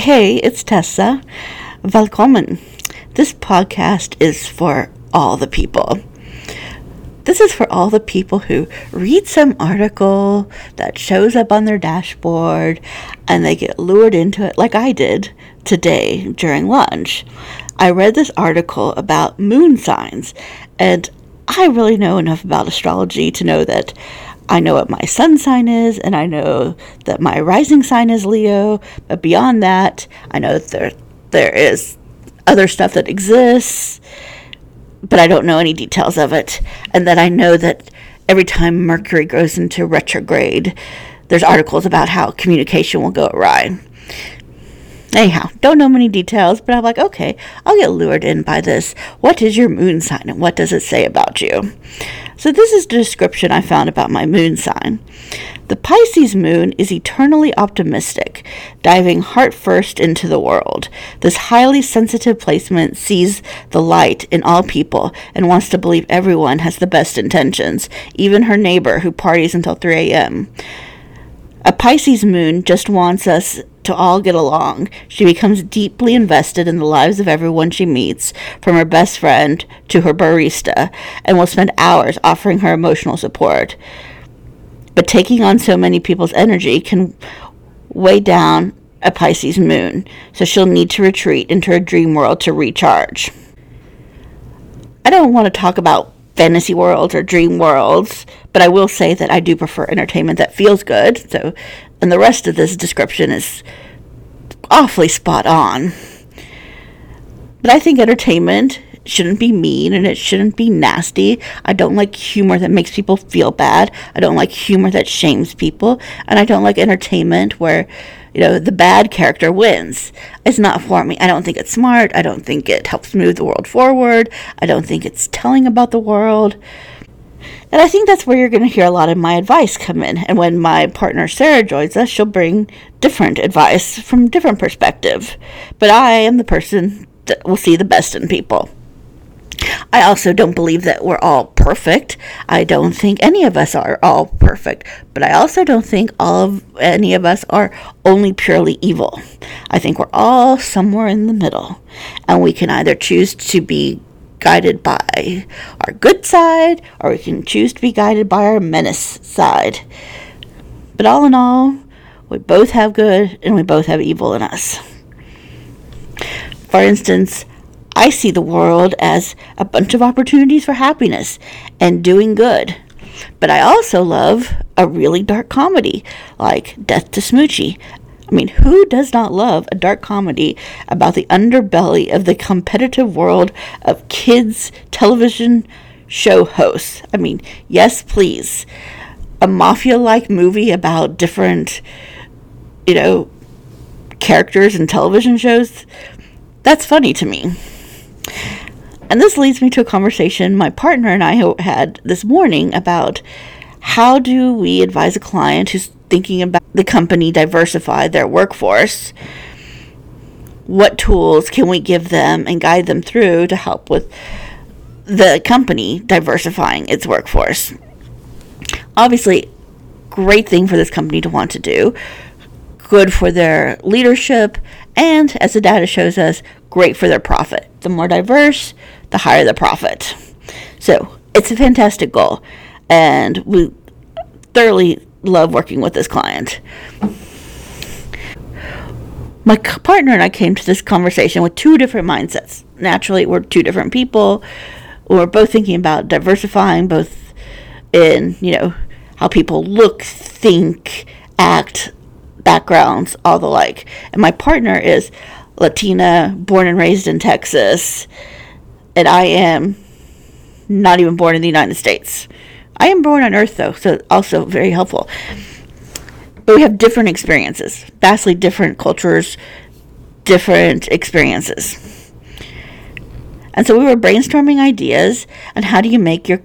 Hey, it's Tessa. Welcome. This podcast is for all the people. This is for all the people who read some article that shows up on their dashboard and they get lured into it, like I did today during lunch. I read this article about moon signs, and I really know enough about astrology to know that I know what my sun sign is, and I know that my rising sign is Leo. But beyond that, I know that there there is other stuff that exists, but I don't know any details of it. And that I know that every time Mercury goes into retrograde, there's articles about how communication will go awry. Anyhow, don't know many details, but I'm like, okay, I'll get lured in by this. What is your moon sign and what does it say about you? So, this is the description I found about my moon sign. The Pisces moon is eternally optimistic, diving heart first into the world. This highly sensitive placement sees the light in all people and wants to believe everyone has the best intentions, even her neighbor who parties until 3 a.m. A Pisces moon just wants us to all get along. She becomes deeply invested in the lives of everyone she meets, from her best friend to her barista, and will spend hours offering her emotional support. But taking on so many people's energy can weigh down a Pisces moon, so she'll need to retreat into her dream world to recharge. I don't want to talk about fantasy worlds or dream worlds, but I will say that I do prefer entertainment that feels good. So, and the rest of this description is awfully spot on. But I think entertainment shouldn't be mean and it shouldn't be nasty. I don't like humor that makes people feel bad. I don't like humor that shames people. And I don't like entertainment where you know, the bad character wins. It's not for me. I don't think it's smart. I don't think it helps move the world forward. I don't think it's telling about the world. And I think that's where you're going to hear a lot of my advice come in. And when my partner Sarah joins us, she'll bring different advice from different perspective. But I am the person that will see the best in people. I also don't believe that we're all perfect. I don't think any of us are all perfect, but I also don't think all of any of us are only purely evil. I think we're all somewhere in the middle, and we can either choose to be guided by our good side or we can choose to be guided by our menace side. But all in all, we both have good and we both have evil in us. For instance, I see the world as a bunch of opportunities for happiness and doing good. But I also love a really dark comedy like Death to Smoochy. I mean, who does not love a dark comedy about the underbelly of the competitive world of kids' television show hosts? I mean, yes, please. A mafia like movie about different, you know, characters in television shows. That's funny to me. And this leads me to a conversation my partner and I had this morning about how do we advise a client who's thinking about the company diversify their workforce? What tools can we give them and guide them through to help with the company diversifying its workforce? Obviously, great thing for this company to want to do, good for their leadership, and as the data shows us, great for their profit. The more diverse, the higher the profit. So it's a fantastic goal, and we thoroughly love working with this client. My partner and I came to this conversation with two different mindsets. Naturally, we're two different people. We're both thinking about diversifying, both in, you know, how people look, think, act, backgrounds, all the like. And my partner is Latina, born and raised in Texas, and I am not even born in the United States. I am born on Earth, though, so also very helpful. But we have different experiences, vastly different cultures, different experiences. And so we were brainstorming ideas on how do you make your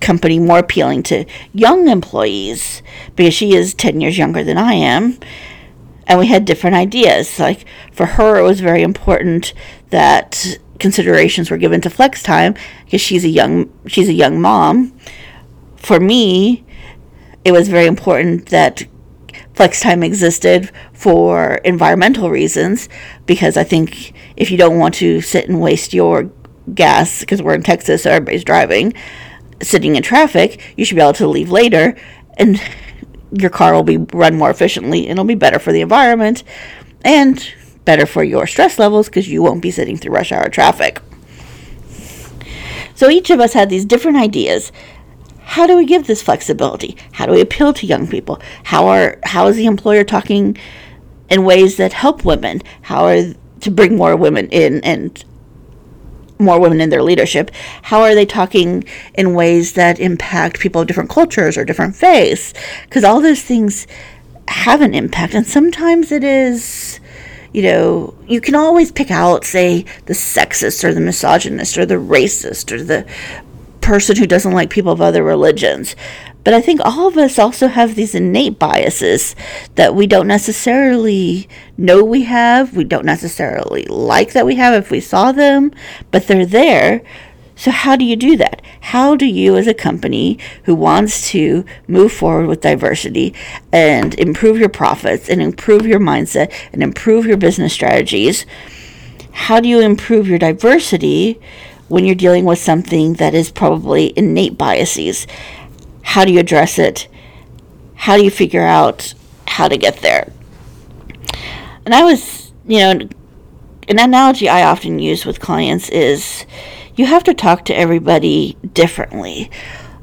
company more appealing to young employees because she is 10 years younger than I am and we had different ideas. Like for her, it was very important that considerations were given to flex time because she's a young she's a young mom. For me, it was very important that flex time existed for environmental reasons because I think if you don't want to sit and waste your gas because we're in Texas, so everybody's driving, sitting in traffic, you should be able to leave later and your car will be run more efficiently and it'll be better for the environment and better for your stress levels because you won't be sitting through rush hour traffic. So each of us had these different ideas. How do we give this flexibility? How do we appeal to young people? How are how is the employer talking in ways that help women? How are to bring more women in and more women in their leadership? How are they talking in ways that impact people of different cultures or different faiths? Because all those things have an impact, and sometimes it is you know, you can always pick out, say, the sexist or the misogynist or the racist or the person who doesn't like people of other religions. But I think all of us also have these innate biases that we don't necessarily know we have. We don't necessarily like that we have if we saw them, but they're there. So, how do you do that? How do you, as a company who wants to move forward with diversity and improve your profits and improve your mindset and improve your business strategies, how do you improve your diversity when you're dealing with something that is probably innate biases? How do you address it? How do you figure out how to get there? And I was, you know, an analogy I often use with clients is you have to talk to everybody differently.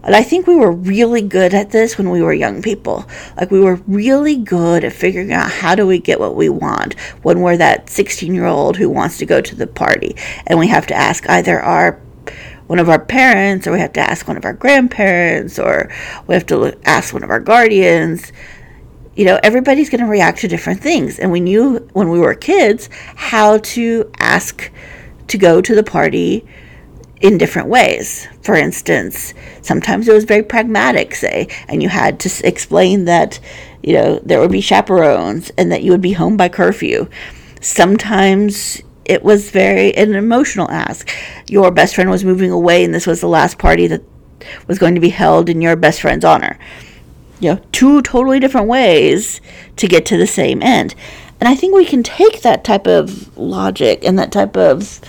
And I think we were really good at this when we were young people. Like we were really good at figuring out how do we get what we want when we're that 16 year old who wants to go to the party. And we have to ask either our one of our parents or we have to ask one of our grandparents or we have to ask one of our guardians you know, everybody's going to react to different things. And we knew when we were kids how to ask to go to the party in different ways. For instance, sometimes it was very pragmatic, say, and you had to explain that, you know, there would be chaperones and that you would be home by curfew. Sometimes it was very an emotional ask. Your best friend was moving away, and this was the last party that was going to be held in your best friend's honor. You know, two totally different ways to get to the same end. And I think we can take that type of logic and that type of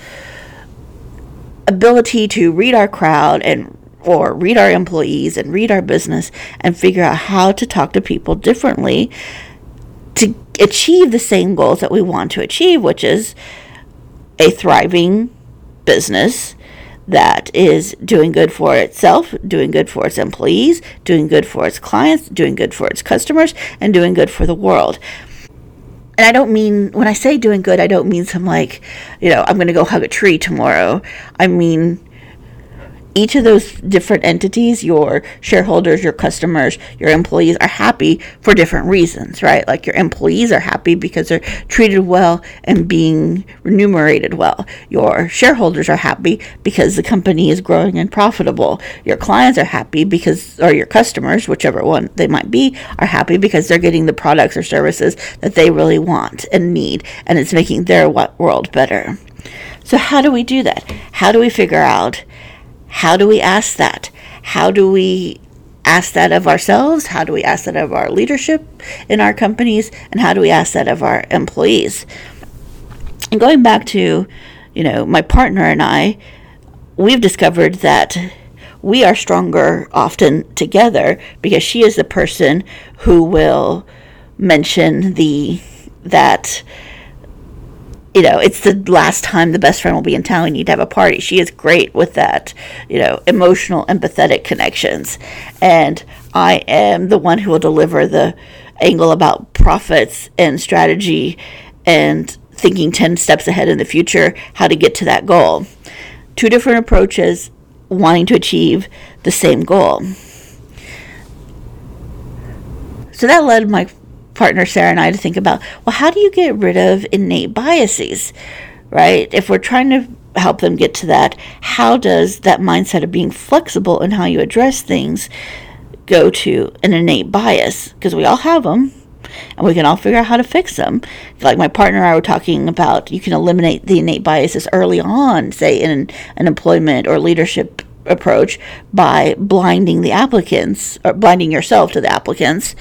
ability to read our crowd and or read our employees and read our business and figure out how to talk to people differently to achieve the same goals that we want to achieve, which is a thriving business that is doing good for itself, doing good for its employees, doing good for its clients, doing good for its customers, and doing good for the world and I don't mean when I say doing good, I don't mean some like, you know, I'm going to go hug a tree tomorrow. I mean each of those different entities, your shareholders, your customers, your employees, are happy for different reasons, right? Like your employees are happy because they're treated well and being remunerated well. Your shareholders are happy because the company is growing and profitable. Your clients are happy because, or your customers, whichever one they might be, are happy because they're getting the products or services that they really want and need, and it's making their world better. So, how do we do that? How do we figure out? How do we ask that? How do we ask that of ourselves? How do we ask that of our leadership in our companies? And how do we ask that of our employees? And going back to, you know, my partner and I, we've discovered that we are stronger often together because she is the person who will mention the that you know, it's the last time the best friend will be in town. We need to have a party. She is great with that, you know, emotional, empathetic connections. And I am the one who will deliver the angle about profits and strategy and thinking 10 steps ahead in the future, how to get to that goal. Two different approaches, wanting to achieve the same goal. So that led my partner Sarah and I to think about well, how do you get rid of innate biases, right? If we're trying to help them get to that, how does that mindset of being flexible in how you address things go to an innate bias? Because we all have them. And we can all figure out how to fix them. Like my partner and I were talking about, you can eliminate the innate biases early on, say in an employment or leadership approach by blinding the applicants or blinding yourself to the applicants.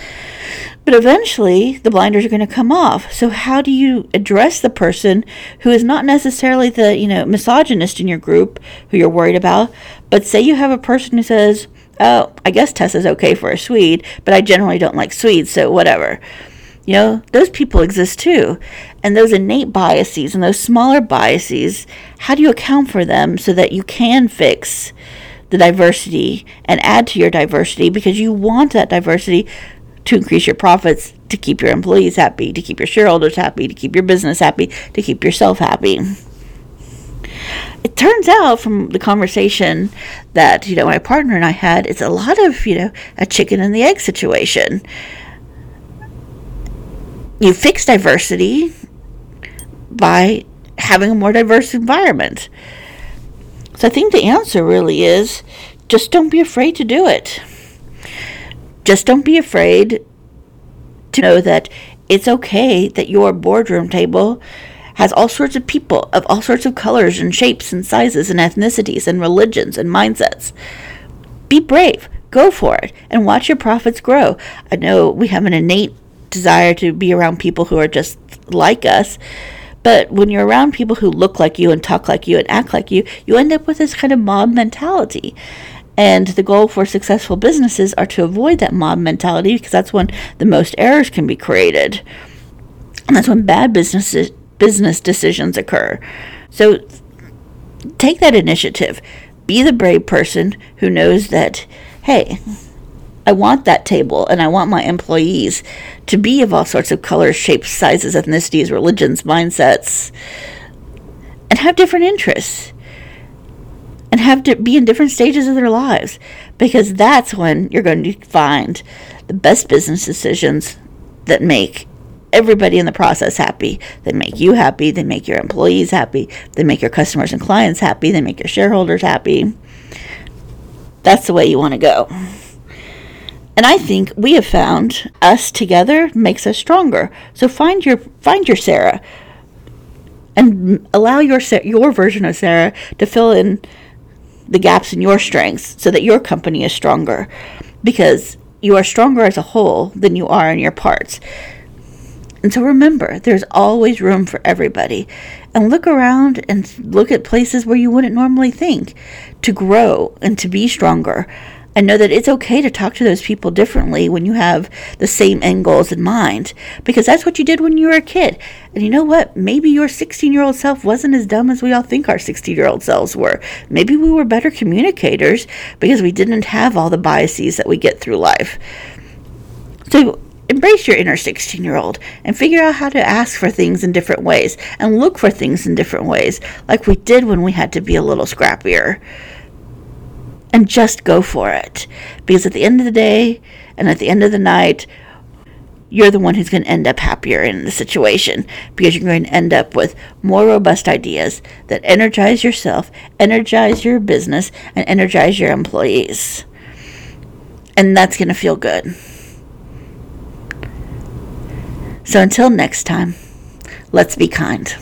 But eventually, the blinders are going to come off. So, how do you address the person who is not necessarily the you know misogynist in your group who you're worried about, but say you have a person who says, "Oh, I guess Tessa's okay for a Swede, but I generally don't like Swedes, so whatever." You know, those people exist too. And those innate biases and those smaller biases, how do you account for them so that you can fix the diversity and add to your diversity because you want that diversity to increase your profits, to keep your employees happy, to keep your shareholders happy, to keep your business happy, to keep yourself happy. It turns out from the conversation that, you know, my partner and I had, it's a lot of, you know, a chicken and the egg situation. You fix diversity by having a more diverse environment. So I think the answer really is just don't be afraid to do it. Just don't be afraid to know that it's okay that your boardroom table has all sorts of people of all sorts of colors and shapes and sizes and ethnicities and religions and mindsets. Be brave, go for it, and watch your profits grow. I know we have an innate desire to be around people who are just like us, but when you're around people who look like you and talk like you and act like you, you end up with this kind of mob mentality. And the goal for successful businesses are to avoid that mob mentality because that's when the most errors can be created. And that's when bad businesses, business decisions occur. So take that initiative. Be the brave person who knows that, hey, I want that table and I want my employees to be of all sorts of colors, shapes, sizes, ethnicities, religions, mindsets, and have different interests and have to be in different stages of their lives because that's when you're going to find the best business decisions that make everybody in the process happy. They make you happy, they make your employees happy, they make your customers and clients happy, they make your shareholders happy. That's the way you want to go. And I think we have found us together makes us stronger. So find your find your Sarah and allow your your version of Sarah to fill in the gaps in your strengths so that your company is stronger because you are stronger as a whole than you are in your parts. And so remember, there's always room for everybody. And look around and look at places where you wouldn't normally think to grow and to be stronger and know that it's okay to talk to those people differently when you have the same end goals in mind because that's what you did when you were a kid. And you know what? Maybe your 16 year old self wasn't as dumb as we all think our 16 year old selves were. Maybe we were better communicators because we didn't have all the biases that we get through life. So embrace your inner 16 year old and figure out how to ask for things in different ways and look for things in different ways like we did when we had to be a little scrappier and just go for it. Because at the end of the day and at the end of the night, you're the one who's going to end up happier in the situation because you're going to end up with more robust ideas that energize yourself, energize your business, and energize your employees. And that's going to feel good. So until next time, let's be kind.